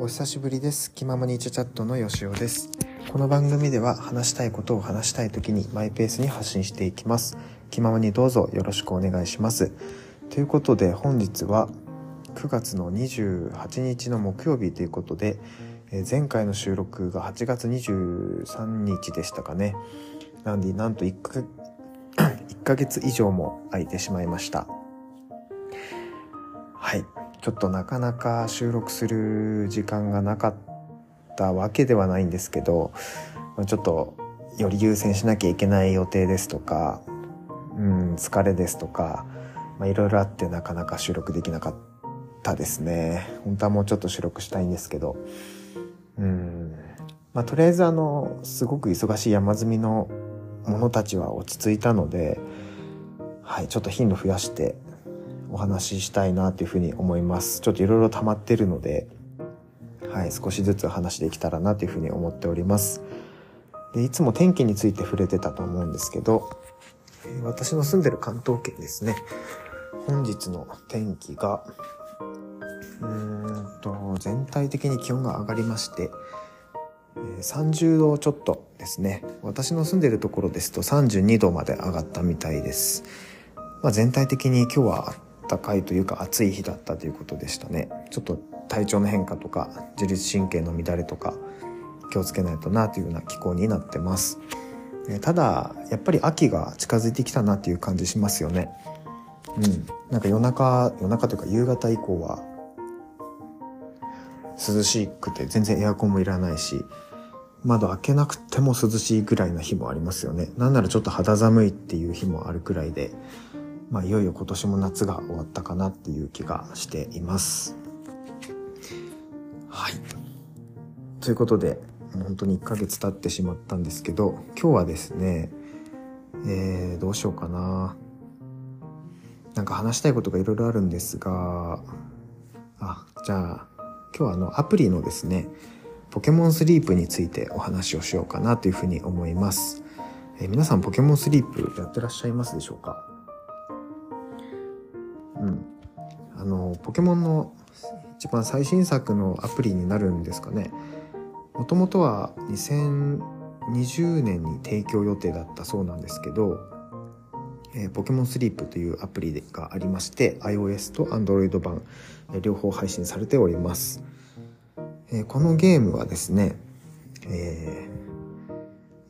お久しぶりです。気ままにチャチャットのよしおです。この番組では話したいことを話したい時にマイペースに発信していきます。気ままにどうぞよろしくお願いします。ということで本日は9月の28日の木曜日ということで前回の収録が8月23日でしたかね。なんでなんと1か ,1 ヶ月以上も空いてしまいました。はい。ちょっとなかなか収録する時間がなかったわけではないんですけどちょっとより優先しなきゃいけない予定ですとか、うん、疲れですとか、まあ、いろいろあってなかなか収録できなかったですね。本当はもうちょっと収録したいんですけど。うん。まあとりあえずあのすごく忙しい山積みの者たちは落ち着いたのではいちょっと頻度増やしてお話ししたいなっていうふうに思います。ちょっといろいろ溜まってるので、はい、少しずつ話できたらなというふうに思っております。でいつも天気について触れてたと思うんですけど、私の住んでる関東圏ですね。本日の天気が、うーんと、全体的に気温が上がりまして、30度ちょっとですね。私の住んでるところですと32度まで上がったみたいです。まあ、全体的に今日は暖かいというか暑い日だったということでしたね。ちょっと体調の変化とか自律神経の乱れとか気をつけないとなというような気候になってます。ただやっぱり秋が近づいてきたなっていう感じしますよね。うん。なんか夜中夜中というか夕方以降は涼しくて全然エアコンもいらないし窓開けなくても涼しいぐらいの日もありますよね。なんならちょっと肌寒いっていう日もあるくらいでまあ、いよいよ今年も夏が終わったかなっていう気がしています。はい。ということで、本当に1ヶ月経ってしまったんですけど、今日はですね、えー、どうしようかな。なんか話したいことがいろいろあるんですが、あ、じゃあ、今日はあのアプリのですね、ポケモンスリープについてお話をしようかなというふうに思います。えー、皆さんポケモンスリープやってらっしゃいますでしょうか、あのポケモンの一番最新作のアプリになるんですかね。もともとは2020年に提供予定だったそうなんですけど、えー、ポケモンスリープというアプリがありまして iOS と Android 版、えー、両方配信されております、えー、このゲームはですね、え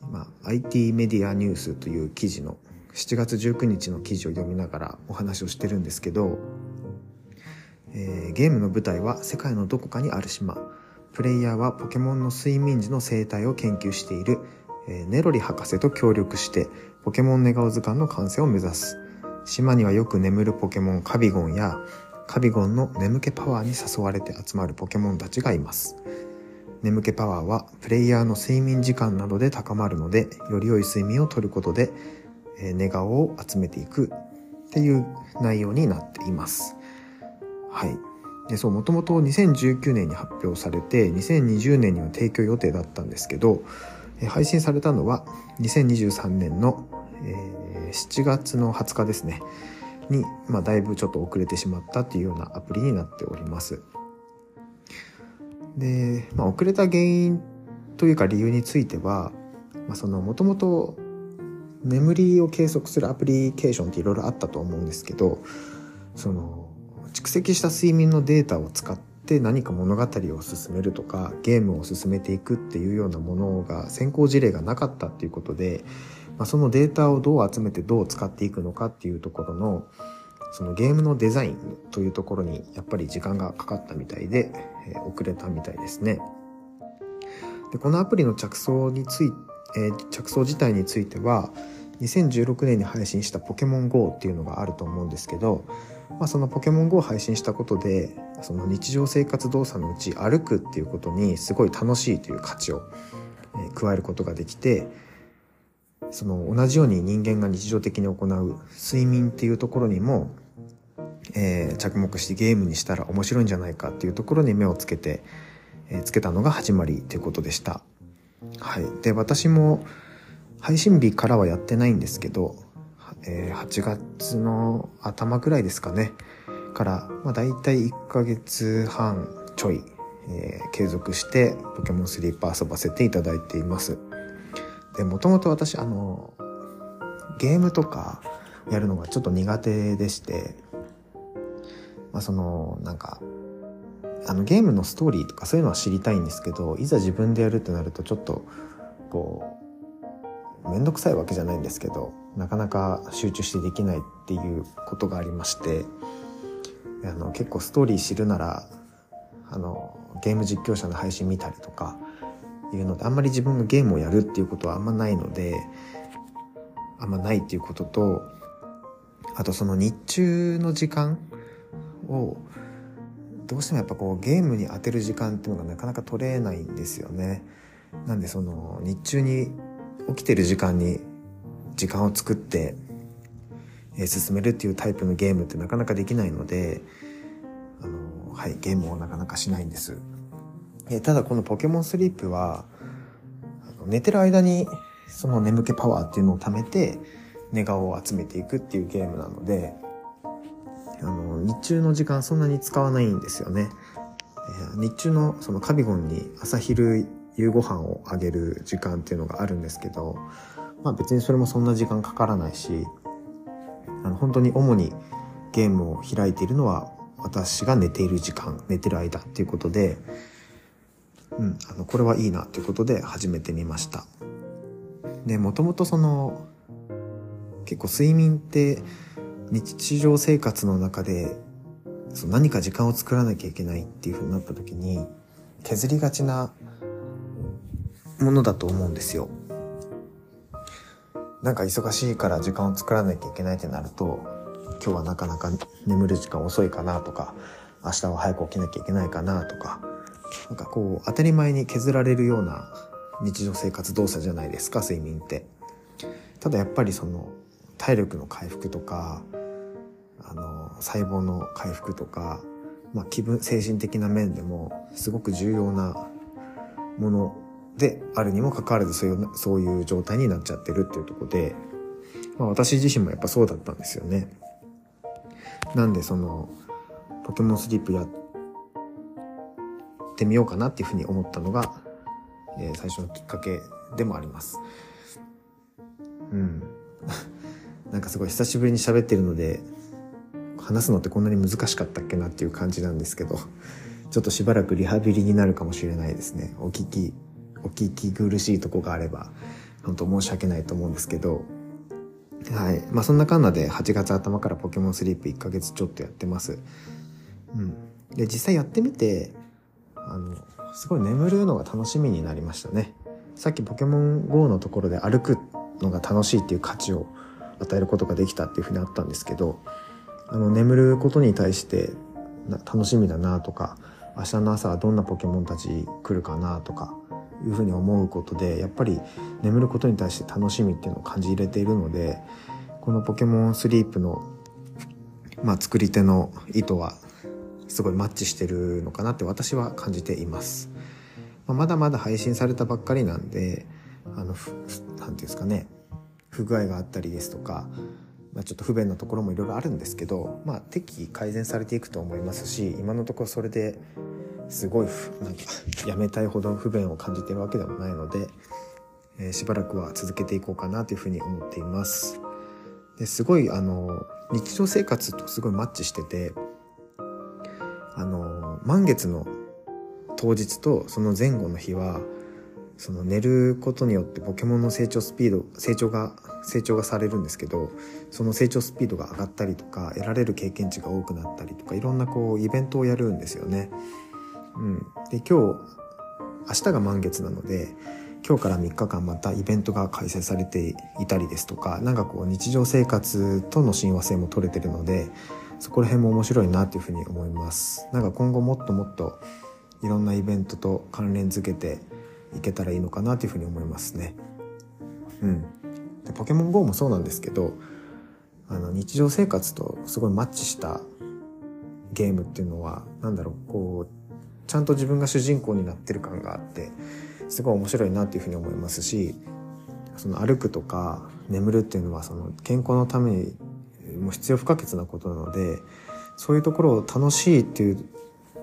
ー、今 IT メディアニュースという記事の7月19日の記事を読みながらお話をしてるんですけど、えー、ゲームの舞台は世界のどこかにある島。プレイヤーはポケモンの睡眠時の生態を研究している、えー、ネロリ博士と協力してポケモン寝顔図鑑の完成を目指す。島にはよく眠るポケモンカビゴンやカビゴンの眠気パワーに誘われて集まるポケモンたちがいます。眠気パワーはプレイヤーの睡眠時間などで高まるのでより良い睡眠をとることでえ寝顔を集めていくっていう内容になっています。はい。で、そう、もともと2019年に発表されて、2020年には提供予定だったんですけど、配信されたのは2023年の、えー、7月の20日ですね。に、まあ、だいぶちょっと遅れてしまったっていうようなアプリになっております。で、まあ、遅れた原因というか理由については、まあ、その、もともと眠りを計測するアプリケーションっていろいろあったと思うんですけどその蓄積した睡眠のデータを使って何か物語を進めるとかゲームを進めていくっていうようなものが先行事例がなかったっていうことで、まあ、そのデータをどう集めてどう使っていくのかっていうところのそのゲームのデザインというところにやっぱり時間がかかったみたいで、えー、遅れたみたいですね。でこのアプリの着想についえー、着想自体については2016年に配信したポケモン GO っていうのがあると思うんですけど、まあ、そのポケモン GO を配信したことでその日常生活動作のうち歩くっていうことにすごい楽しいという価値を、加えることができてその同じように人間が日常的に行う睡眠っていうところにも、えー、着目してゲームにしたら面白いんじゃないかっていうところに目をつけて、えー、つけたのが始まりということでした。はい。で、私も配信日からはやってないんですけど、えー、8月の頭ぐらいですかね。から、まあ、大体1ヶ月半ちょいえー、継続してポケモンスリープ遊ばせていただいていますでもともと私あのゲームとかやるのがちょっと苦手でしてまあそのなんかあのゲームのストーリーとかそういうのは知りたいんですけどいざ自分でやるってなるとちょっとこう面倒くさいわけじゃないんですけどなかなか集中してできないっていうことがありましてあの結構ストーリー知るならあのゲーム実況者の配信見たりとかいうのであんまり自分がゲームをやるっていうことはあんまないのであんまないっていうこととあとその日中の時間をどうしてもやっぱこうゲームに当てる時間っていうのがなかなか取れないんですよね。なんでその日中に起きてる時間に時間を作って、え進めるっていうタイプのゲームってなかなかできないのであの、はい、ゲームをなかなかしないんです。えただこのポケモンスリープは寝てる間にその眠気パワーっていうのを貯めて寝顔を集めていくっていうゲームなのであの日中の時間そんなに使わないんですよね。えー、日中のそのカビゴンに朝昼夕ご飯をあげる時間っていうのがあるんですけど、まあ別にそれもそんな時間かからないし、あの本当に主にゲームを開いているのは私が寝ている時間、寝てる間っていうことで、うん、あの、これはいいなということで始めてみました。で、もともとその、結構睡眠って日常生活の中でその何か時間を作らなきゃいけないっていう風になった時に削りがちなものだと思うんですよ。なんか忙しいから時間を作らなきゃいけないってなると今日はなかなか眠る時間遅いかなとか明日は早く起きなきゃいけないかなとかなんかこう当たり前に削られるような日常生活動作じゃないですか睡眠って。ただやっぱりその体力の回復とかあの細胞の回復とか、まあ、気分精神的な面でもすごく重要なものであるにもかかわらずそういうそういう状態になっちゃってるっていうとこで、まあ、私自身もやっぱそうだったんですよね。なんでそのポケモンスリープやってみようかなっていうふうに思ったのが、えー、最初のきっかけでもあります。うん。なんかすごい久しぶりに喋ってるので話すのってこんなに難しかったっけなっていう感じなんですけどちょっとしばらくリハビリになるかもしれないですね。お聞きお聞き苦しいとこがあれば本当申し訳ないと思うんですけど。はい。まあそんなかんなで8月頭からポケモンスリープ1ヶ月ちょっとやってます。うん。で実際やってみてあのすごい眠るのが楽しみになりましたね。さっきポケモン GO のところで歩くのが楽しいっていう価値を与えることができたっていうふうにあったんですけどあの眠ることに対して楽しみだなとか明日の朝はどんなポケモンたち来るかなとかいうふうに思うことでやっぱり眠ることに対して楽しみっていうのを感じ入れているのでこのポケモンスリープの、まあ、作り手の意図はすごいマッチしてるのかなって私は感じています。まあ、まだまだ配信されたばっかりなんであの何て言うんですかね不具合があったりですとかまあ、ちょっと不便なところもいろいろあるんですけど、まあ、適宜改善されていくと思いますし今のところそれですごいなんかやめたいほど不便を感じているわけでもないので、えー、しばらくは続けていこうかなというふうに思っています。ですごいあの日常生活とすごいマッチしててあの満月の当日とその前後の日はその寝ることによってポケモンの成長スピード成長が成長がされるんですけどその成長スピードが上がったりとか得られる経験値が多くなったりとかいろんなこうイベントをやるんですよね。うん、で今日明日が満月なので今日から3日間またイベントが開催されていたりですとか何かこう日常生活との親和性も取れてるのでそこら辺も面白いなというふうに思います。なんか今後もっともっといろんなイベントと関連づけていけたらいいのかなというふうに思いますね。うん、でポケモン GO もそうなんですけどあの日常生活とすごいマッチしたゲームっていうのは何だろうこうちゃんと自分が主人公になってる感があってすごい面白いなっていうふうに思いますしその歩くとか眠るっていうのはその健康のためにも必要不可欠なことなのでそういうところを楽しいっていう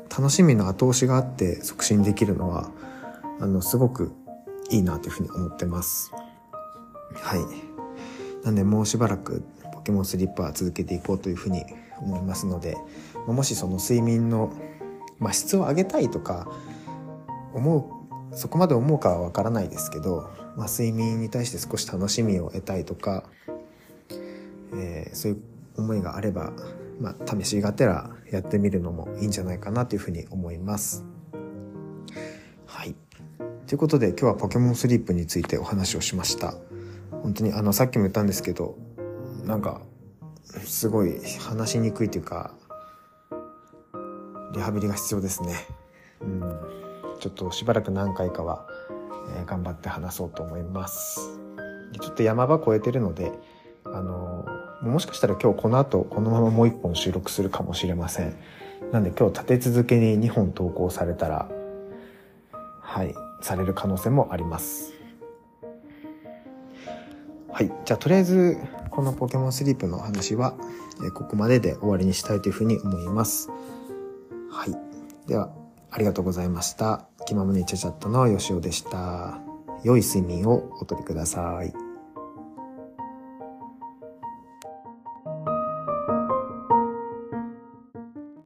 楽しみの後押しがあって促進できるのはあのすごくいいなというふうに思ってます。はいなんでもうしばらくポケモンスリップは続けていこうというふうに思いますのでもしその睡眠の、まあ、質を上げたいとか思うそこまで思うかはわからないですけど、まあ、睡眠に対して少し楽しみを得たいとか、えー、そういう思いがあれば、まあ、試しがてらやってみるのもいいんじゃないかなというふうに思います。はい。ということで今日はポケモンスリープについてお話をしました。本当にあのさっきも言ったんですけどなんかすごい話しにくいというかリハビリが必要ですね。うん、ちょっとしばらく何回かは、えー、頑張って話そうと思います。ちょっと山場超えてるので、あの、もしかしたら今日この後このままもう一本収録するかもしれません。なんで今日立て続けに2本投稿されたら、はい、される可能性もあります。はい。じゃあ、とりあえず、このポケモンスリープの話は、えここまでで終わりにしたいというふうに思います。はい。では、ありがとうございました。気まむねチャチャットのよしおでした。良い睡眠をおとりください。